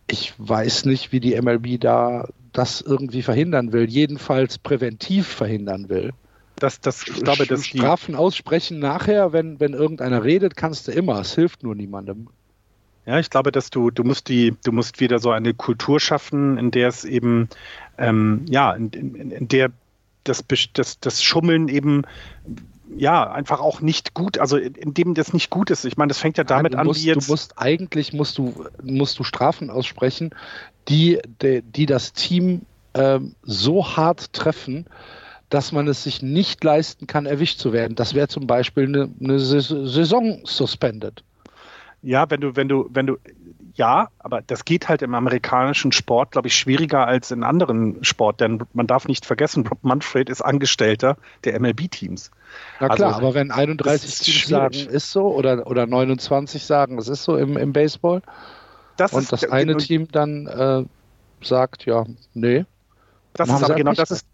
ich weiß nicht, wie die MLB da das irgendwie verhindern will, jedenfalls präventiv verhindern will. Das, das, ich glaube, dass Strafen aussprechen nachher, wenn, wenn irgendeiner redet, kannst du immer. Es hilft nur niemandem. Ja, ich glaube, dass du, du musst die, du musst wieder so eine Kultur schaffen, in der es eben, ähm, ja, in, in, in der das, das, das Schummeln eben ja, einfach auch nicht gut, also in dem das nicht gut ist. Ich meine, das fängt ja damit Nein, musst, an, wie jetzt. Du musst eigentlich musst du, musst du Strafen aussprechen, die, die, die das Team ähm, so hart treffen, dass man es sich nicht leisten kann, erwischt zu werden. Das wäre zum Beispiel eine, eine Saison suspended. Ja, wenn du, wenn du, wenn du, ja, aber das geht halt im amerikanischen Sport, glaube ich, schwieriger als in anderen Sport, denn man darf nicht vergessen, Rob Manfred ist Angestellter der MLB-Teams. Na klar, also, aber wenn 31 Teams sagen, ist so, oder, oder 29 sagen, es ist so im, im Baseball, das und das eine Team dann äh, sagt, ja, nee. Das ist aber genau das ist,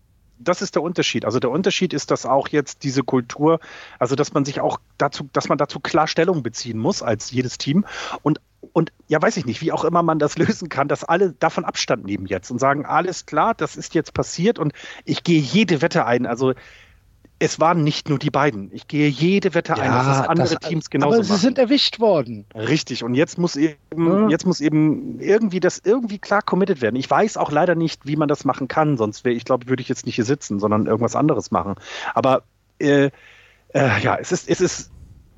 das ist der Unterschied. Also der Unterschied ist, dass auch jetzt diese Kultur, also dass man sich auch dazu, dass man dazu klar Stellung beziehen muss als jedes Team und und ja, weiß ich nicht, wie auch immer man das (laughs) lösen kann, dass alle davon Abstand nehmen jetzt und sagen, alles klar, das ist jetzt passiert und ich gehe jede Wette ein. Also es waren nicht nur die beiden. Ich gehe jede Wette ja, ein, dass das andere das, Teams genauso Aber sie machen. sind erwischt worden. Richtig. Und jetzt muss eben, ja. jetzt muss eben irgendwie das irgendwie klar committed werden. Ich weiß auch leider nicht, wie man das machen kann. Sonst wäre ich glaube, würde ich jetzt nicht hier sitzen, sondern irgendwas anderes machen. Aber äh, äh, ja, es ist, es ist,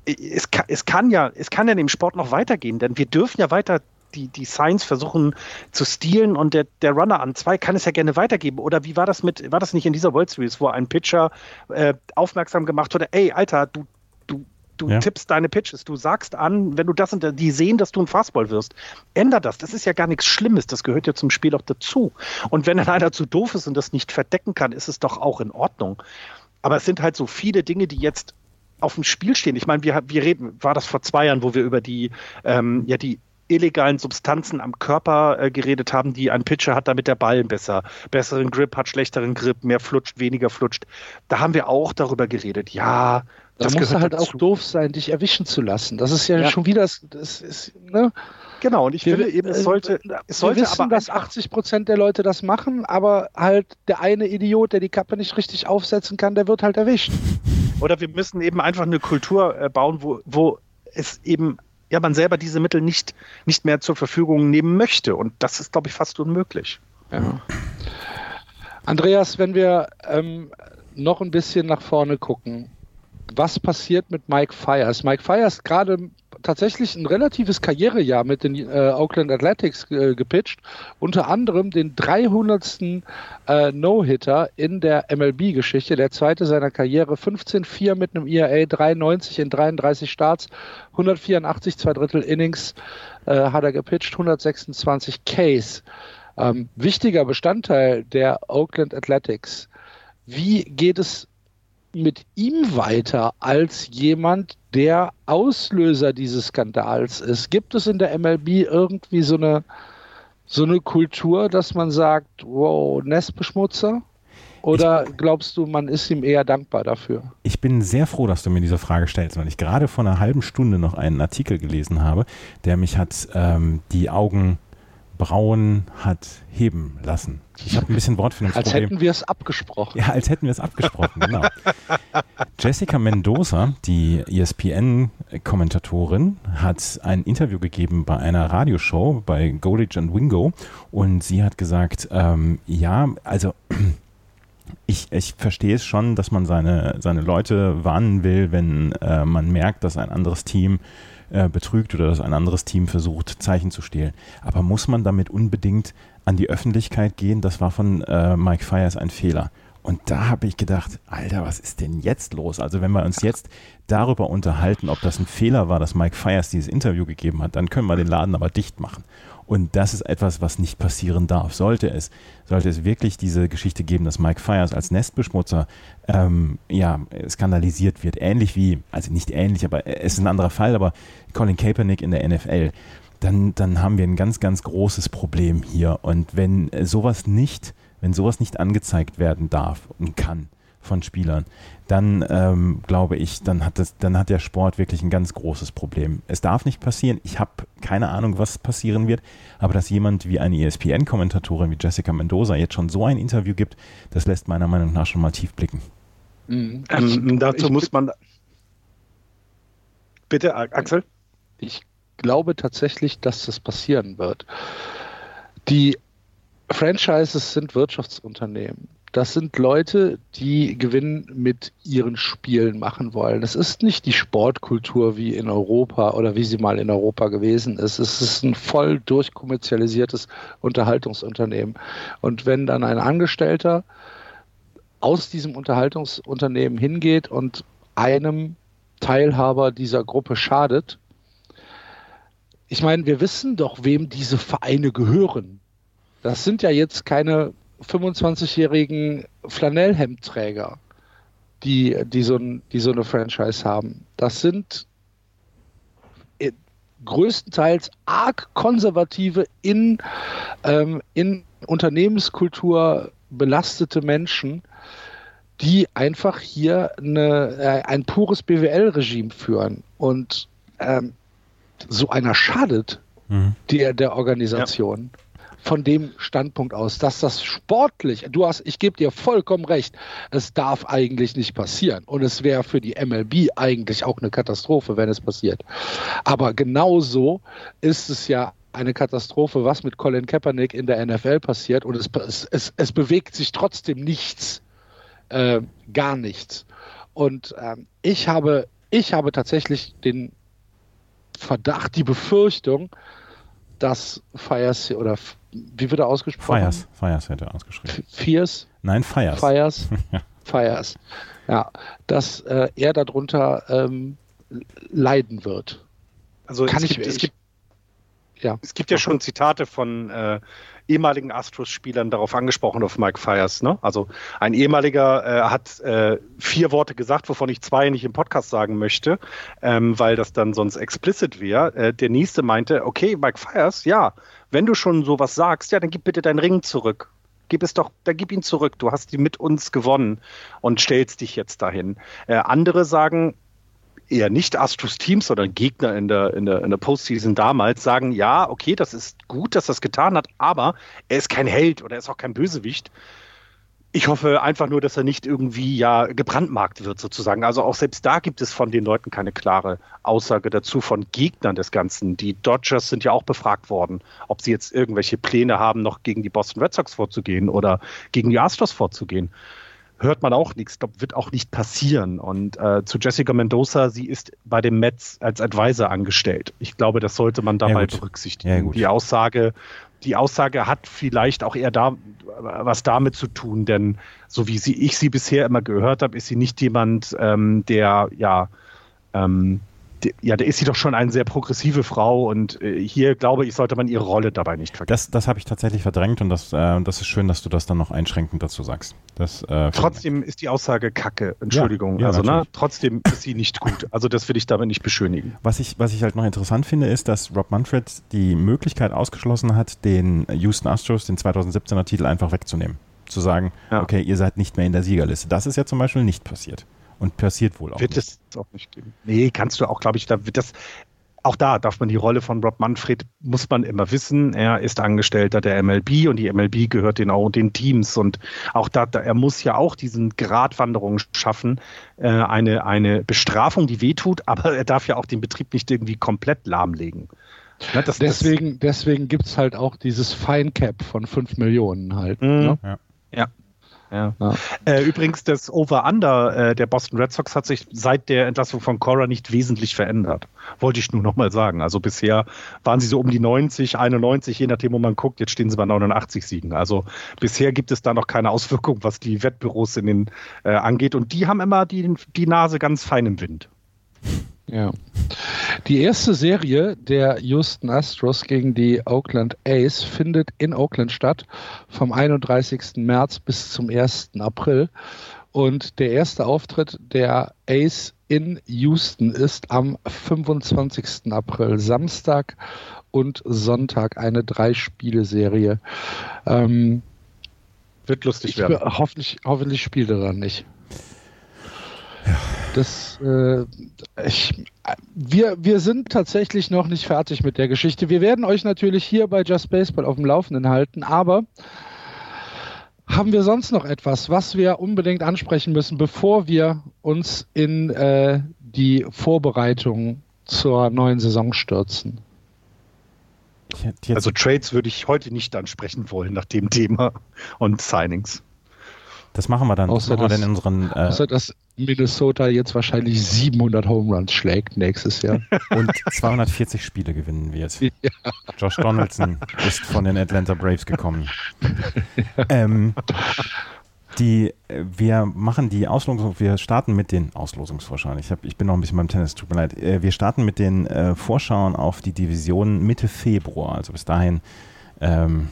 es kann, es kann ja, es kann ja in dem Sport noch weitergehen, denn wir dürfen ja weiter die, die Signs versuchen zu stehlen und der, der Runner an zwei kann es ja gerne weitergeben. Oder wie war das mit, war das nicht in dieser World Series, wo ein Pitcher äh, aufmerksam gemacht wurde, ey, Alter, du, du, du ja. tippst deine Pitches, du sagst an, wenn du das und die sehen, dass du ein Fastball wirst. Änder das. Das ist ja gar nichts Schlimmes. Das gehört ja zum Spiel auch dazu. Und wenn dann einer zu doof ist und das nicht verdecken kann, ist es doch auch in Ordnung. Aber es sind halt so viele Dinge, die jetzt auf dem Spiel stehen. Ich meine, wir, wir reden, war das vor zwei Jahren, wo wir über die, ähm, ja, die illegalen Substanzen am Körper äh, geredet haben, die ein Pitcher hat, damit der Ball besser, besseren Grip hat, schlechteren Grip, mehr flutscht, weniger flutscht. Da haben wir auch darüber geredet. Ja, da das muss halt dazu. auch doof sein, dich erwischen zu lassen. Das ist ja, ja. schon wieder, das ist, ne? Genau, und ich wir, finde eben, es sollte, äh, es sollte wir wissen, aber dass 80 Prozent der Leute das machen, aber halt der eine Idiot, der die Kappe nicht richtig aufsetzen kann, der wird halt erwischt. Oder wir müssen eben einfach eine Kultur äh, bauen, wo, wo es eben ja man selber diese Mittel nicht, nicht mehr zur Verfügung nehmen möchte. Und das ist, glaube ich, fast unmöglich. Ja. Andreas, wenn wir ähm, noch ein bisschen nach vorne gucken, was passiert mit Mike Fires? Mike Fires gerade tatsächlich ein relatives Karrierejahr mit den äh, Oakland Athletics äh, gepitcht, unter anderem den 300. Äh, No-Hitter in der MLB-Geschichte, der zweite seiner Karriere, 15-4 mit einem ERA, 93 in 33 Starts, 184 zwei Drittel Innings äh, hat er gepitcht, 126 Ks. Ähm, wichtiger Bestandteil der Oakland Athletics. Wie geht es mit ihm weiter als jemand, der Auslöser dieses Skandals ist? Gibt es in der MLB irgendwie so eine, so eine Kultur, dass man sagt, wow, Nestbeschmutzer? Oder glaubst du, man ist ihm eher dankbar dafür? Ich bin sehr froh, dass du mir diese Frage stellst, weil ich gerade vor einer halben Stunde noch einen Artikel gelesen habe, der mich hat ähm, die Augen Braun hat heben lassen. Ich habe ein bisschen Wortfindungsproblem. Als hätten wir es abgesprochen. Ja, als hätten wir es abgesprochen, genau. (laughs) Jessica Mendoza, die ESPN-Kommentatorin, hat ein Interview gegeben bei einer Radioshow bei Goldage and Wingo und sie hat gesagt, ähm, ja, also (clears throat) ich, ich verstehe es schon, dass man seine, seine Leute warnen will, wenn äh, man merkt, dass ein anderes Team äh, betrügt oder dass ein anderes Team versucht, Zeichen zu stehlen. Aber muss man damit unbedingt an die Öffentlichkeit gehen? Das war von äh, Mike Fires ein Fehler. Und da habe ich gedacht, Alter, was ist denn jetzt los? Also wenn wir uns jetzt darüber unterhalten, ob das ein Fehler war, dass Mike Fires dieses Interview gegeben hat, dann können wir den Laden aber dicht machen. Und das ist etwas, was nicht passieren darf. Sollte es, sollte es wirklich diese Geschichte geben, dass Mike Fires als Nestbeschmutzer ähm, ja, skandalisiert wird, ähnlich wie, also nicht ähnlich, aber es ist ein anderer Fall, aber Colin Kaepernick in der NFL, dann, dann haben wir ein ganz, ganz großes Problem hier. Und wenn sowas nicht, wenn sowas nicht angezeigt werden darf und kann, von Spielern, dann ähm, glaube ich, dann hat, das, dann hat der Sport wirklich ein ganz großes Problem. Es darf nicht passieren. Ich habe keine Ahnung, was passieren wird, aber dass jemand wie eine ESPN-Kommentatorin wie Jessica Mendoza jetzt schon so ein Interview gibt, das lässt meiner Meinung nach schon mal tief blicken. Mhm. Ähm, dazu ich, muss man. Bitte, Axel? Ich glaube tatsächlich, dass das passieren wird. Die Franchises sind Wirtschaftsunternehmen. Das sind Leute, die Gewinn mit ihren Spielen machen wollen. Es ist nicht die Sportkultur wie in Europa oder wie sie mal in Europa gewesen ist. Es ist ein voll durchkommerzialisiertes Unterhaltungsunternehmen. Und wenn dann ein Angestellter aus diesem Unterhaltungsunternehmen hingeht und einem Teilhaber dieser Gruppe schadet, ich meine, wir wissen doch, wem diese Vereine gehören. Das sind ja jetzt keine 25-jährigen Flanellhemdträger, die, die, so ein, die so eine Franchise haben. Das sind größtenteils arg konservative, in, ähm, in Unternehmenskultur belastete Menschen, die einfach hier eine, äh, ein pures BWL-Regime führen. Und ähm, so einer schadet mhm. der, der Organisation. Ja von dem Standpunkt aus, dass das sportlich, du hast, ich gebe dir vollkommen recht, es darf eigentlich nicht passieren. Und es wäre für die MLB eigentlich auch eine Katastrophe, wenn es passiert. Aber genauso ist es ja eine Katastrophe, was mit Colin Kaepernick in der NFL passiert. Und es, es, es bewegt sich trotzdem nichts, äh, gar nichts. Und ähm, ich habe, ich habe tatsächlich den Verdacht, die Befürchtung, dass Fires oder wie wird er ausgesprochen? Fires, Fires hätte er ausgeschrieben. Fierce? Nein, Fires. Fires, (laughs) Fires. Ja, dass äh, er darunter ähm, leiden wird. Also Kann es, ich, gibt, es, gibt, ja. es gibt ja schon Zitate von äh, ehemaligen Astros-Spielern darauf angesprochen, auf Mike Fires. Ne? Also ein ehemaliger äh, hat äh, vier Worte gesagt, wovon ich zwei nicht im Podcast sagen möchte, ähm, weil das dann sonst explicit wäre. Äh, der nächste meinte, okay, Mike Fires, ja, wenn du schon sowas sagst, ja, dann gib bitte deinen Ring zurück. Gib es doch, dann gib ihn zurück. Du hast die mit uns gewonnen und stellst dich jetzt dahin. Äh, andere sagen, eher nicht Astros Teams, sondern Gegner in der, in, der, in der Postseason damals sagen, ja, okay, das ist gut, dass es getan hat, aber er ist kein Held oder er ist auch kein Bösewicht. Ich hoffe einfach nur, dass er nicht irgendwie ja gebrandmarkt wird sozusagen. Also auch selbst da gibt es von den Leuten keine klare Aussage dazu von Gegnern des Ganzen. Die Dodgers sind ja auch befragt worden, ob sie jetzt irgendwelche Pläne haben, noch gegen die Boston Red Sox vorzugehen oder gegen die Astros vorzugehen hört man auch nichts, glaub, wird auch nicht passieren. Und äh, zu Jessica Mendoza, sie ist bei dem Mets als Advisor angestellt. Ich glaube, das sollte man dabei ja, berücksichtigen. Ja, die Aussage, die Aussage hat vielleicht auch eher da was damit zu tun, denn so wie sie, ich sie bisher immer gehört habe, ist sie nicht jemand, ähm, der ja ähm, ja, da ist sie doch schon eine sehr progressive Frau und äh, hier glaube ich, sollte man ihre Rolle dabei nicht vergessen. Das, das habe ich tatsächlich verdrängt und das, äh, das ist schön, dass du das dann noch einschränkend dazu sagst. Das, äh, trotzdem ist die Aussage Kacke, Entschuldigung. Ja, ja, also ne, trotzdem ist sie nicht gut. Also das will ich damit nicht beschönigen. Was ich, was ich halt noch interessant finde, ist, dass Rob Manfred die Möglichkeit ausgeschlossen hat, den Houston Astros den 2017er Titel einfach wegzunehmen. Zu sagen, ja. okay, ihr seid nicht mehr in der Siegerliste. Das ist ja zum Beispiel nicht passiert. Und passiert wohl auch. Wird es auch nicht geben. Nee, kannst du auch, glaube ich, da wird das. Auch da darf man die Rolle von Rob Manfred, muss man immer wissen. Er ist Angestellter der MLB und die MLB gehört den auch den Teams. Und auch da, da er muss ja auch diesen Gratwanderung schaffen, äh, eine, eine Bestrafung, die wehtut, (laughs) aber er darf ja auch den Betrieb nicht irgendwie komplett lahmlegen. Ja, das, deswegen deswegen gibt es halt auch dieses Fine Cap von 5 Millionen halt. Mhm. Ne? Ja. ja. Ja. ja. Äh, übrigens, das Over-Under äh, der Boston Red Sox hat sich seit der Entlassung von Cora nicht wesentlich verändert. Wollte ich nur nochmal sagen. Also bisher waren sie so um die 90, 91, je nachdem, wo man guckt. Jetzt stehen sie bei 89 Siegen. Also bisher gibt es da noch keine Auswirkung, was die Wettbüros in den äh, angeht. Und die haben immer die, die Nase ganz fein im Wind. Ja. Die erste Serie der Houston Astros gegen die Oakland A's findet in Oakland statt, vom 31. März bis zum 1. April. Und der erste Auftritt der A's in Houston ist am 25. April, Samstag und Sonntag, eine Drei-Spiele-Serie. Ähm, Wird lustig werden. Hoffentlich, hoffentlich spielt er dann nicht. Das, äh, ich, wir, wir sind tatsächlich noch nicht fertig mit der Geschichte. Wir werden euch natürlich hier bei Just Baseball auf dem Laufenden halten, aber haben wir sonst noch etwas, was wir unbedingt ansprechen müssen, bevor wir uns in äh, die Vorbereitung zur neuen Saison stürzen? Also Trades würde ich heute nicht ansprechen wollen nach dem Thema und Signings. Das machen wir dann. Außer, das dass, in unseren, äh, außer dass Minnesota jetzt wahrscheinlich 700 Home Runs schlägt nächstes Jahr. (laughs) Und 240 Spiele gewinnen wird. Ja. Josh Donaldson ist von den Atlanta Braves gekommen. (laughs) ähm, die, wir machen die Auslosung, wir starten mit den Auslosungsvorschauen. Ich, hab, ich bin noch ein bisschen beim Tennis, tut mir leid. Äh, wir starten mit den äh, Vorschauen auf die Division Mitte Februar. Also bis dahin ähm,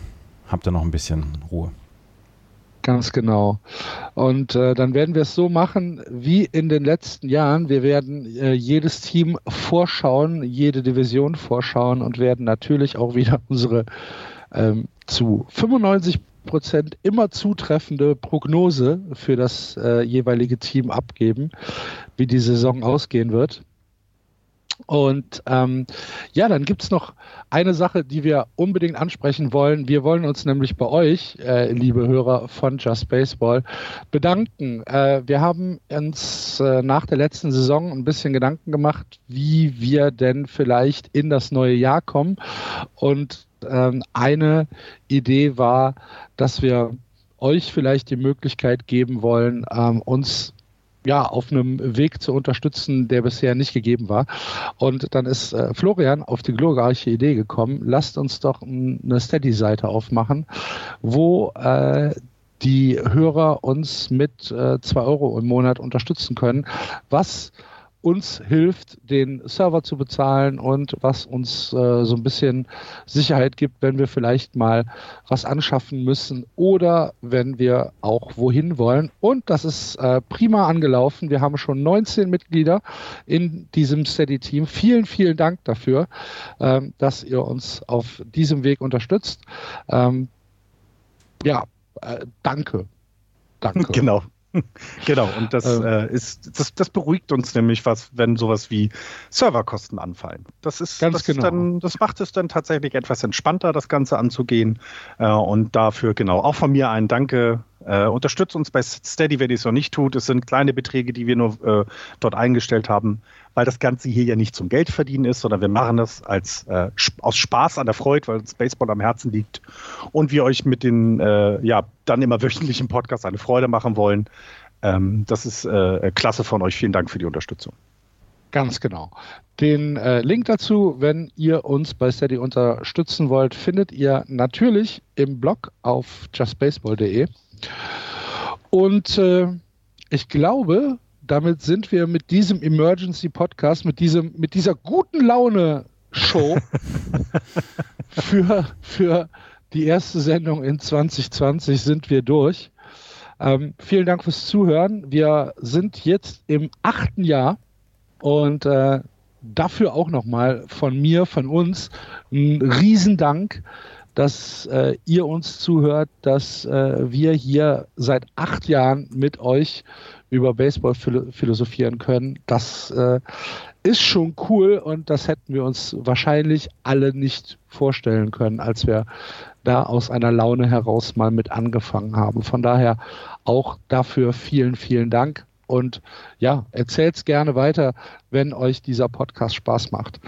habt ihr noch ein bisschen Ruhe. Ganz genau. Und äh, dann werden wir es so machen wie in den letzten Jahren. Wir werden äh, jedes Team vorschauen, jede Division vorschauen und werden natürlich auch wieder (laughs) unsere ähm, zu 95 Prozent immer zutreffende Prognose für das äh, jeweilige Team abgeben, wie die Saison ausgehen wird. Und ähm, ja, dann gibt es noch eine Sache, die wir unbedingt ansprechen wollen. Wir wollen uns nämlich bei euch, äh, liebe Hörer von Just Baseball, bedanken. Äh, wir haben uns äh, nach der letzten Saison ein bisschen Gedanken gemacht, wie wir denn vielleicht in das neue Jahr kommen. Und ähm, eine Idee war, dass wir euch vielleicht die Möglichkeit geben wollen, ähm, uns ja, auf einem Weg zu unterstützen, der bisher nicht gegeben war. Und dann ist äh, Florian auf die glorreiche Idee gekommen, lasst uns doch eine Steady-Seite aufmachen, wo äh, die Hörer uns mit äh, Euro im Monat unterstützen können, was uns hilft, den Server zu bezahlen und was uns äh, so ein bisschen Sicherheit gibt, wenn wir vielleicht mal was anschaffen müssen oder wenn wir auch wohin wollen. Und das ist äh, prima angelaufen. Wir haben schon 19 Mitglieder in diesem Steady-Team. Vielen, vielen Dank dafür, ähm, dass ihr uns auf diesem Weg unterstützt. Ähm, ja, äh, danke. Danke. (laughs) Genau. (laughs) genau, und das, ähm, äh, ist, das, das beruhigt uns nämlich was, wenn sowas wie Serverkosten anfallen. Das ist ganz das genau. Dann, das macht es dann tatsächlich etwas entspannter, das Ganze anzugehen. Äh, und dafür, genau, auch von mir ein Danke. Äh, unterstützt uns bei Steady, wenn ihr es noch nicht tut. Es sind kleine Beträge, die wir nur äh, dort eingestellt haben weil das Ganze hier ja nicht zum Geld verdienen ist, sondern wir machen das als äh, aus Spaß an der Freude, weil uns Baseball am Herzen liegt und wir euch mit den äh, ja dann immer wöchentlichen Podcasts eine Freude machen wollen. Ähm, das ist äh, klasse von euch. Vielen Dank für die Unterstützung. Ganz genau. Den äh, Link dazu, wenn ihr uns bei Steady unterstützen wollt, findet ihr natürlich im Blog auf justbaseball.de. Und äh, ich glaube, damit sind wir mit diesem Emergency Podcast, mit diesem, mit dieser guten Laune Show (laughs) für, für die erste Sendung in 2020 sind wir durch. Ähm, vielen Dank fürs Zuhören. Wir sind jetzt im achten Jahr und äh, dafür auch nochmal von mir, von uns, ein Riesendank, dass äh, ihr uns zuhört, dass äh, wir hier seit acht Jahren mit euch über Baseball philosophieren können. Das äh, ist schon cool und das hätten wir uns wahrscheinlich alle nicht vorstellen können, als wir da aus einer Laune heraus mal mit angefangen haben. Von daher auch dafür vielen, vielen Dank. Und ja, erzählt's gerne weiter, wenn euch dieser Podcast Spaß macht.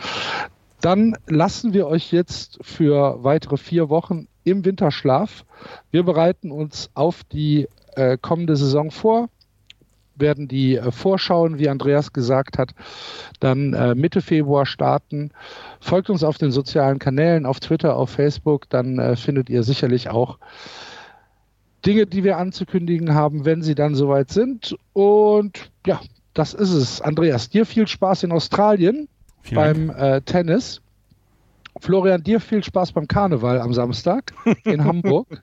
Dann lassen wir euch jetzt für weitere vier Wochen im Winterschlaf. Wir bereiten uns auf die äh, kommende Saison vor werden die äh, Vorschauen, wie Andreas gesagt hat, dann äh, Mitte Februar starten. Folgt uns auf den sozialen Kanälen, auf Twitter, auf Facebook, dann äh, findet ihr sicherlich auch Dinge, die wir anzukündigen haben, wenn sie dann soweit sind. Und ja, das ist es. Andreas, dir viel Spaß in Australien Vielen beim äh, Tennis. Florian, dir viel Spaß beim Karneval am Samstag in (laughs) Hamburg.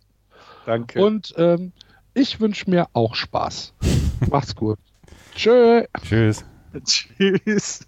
Danke. Und ähm, ich wünsche mir auch Spaß. Macht's gut. Tschö. Tschüss. Tschüss.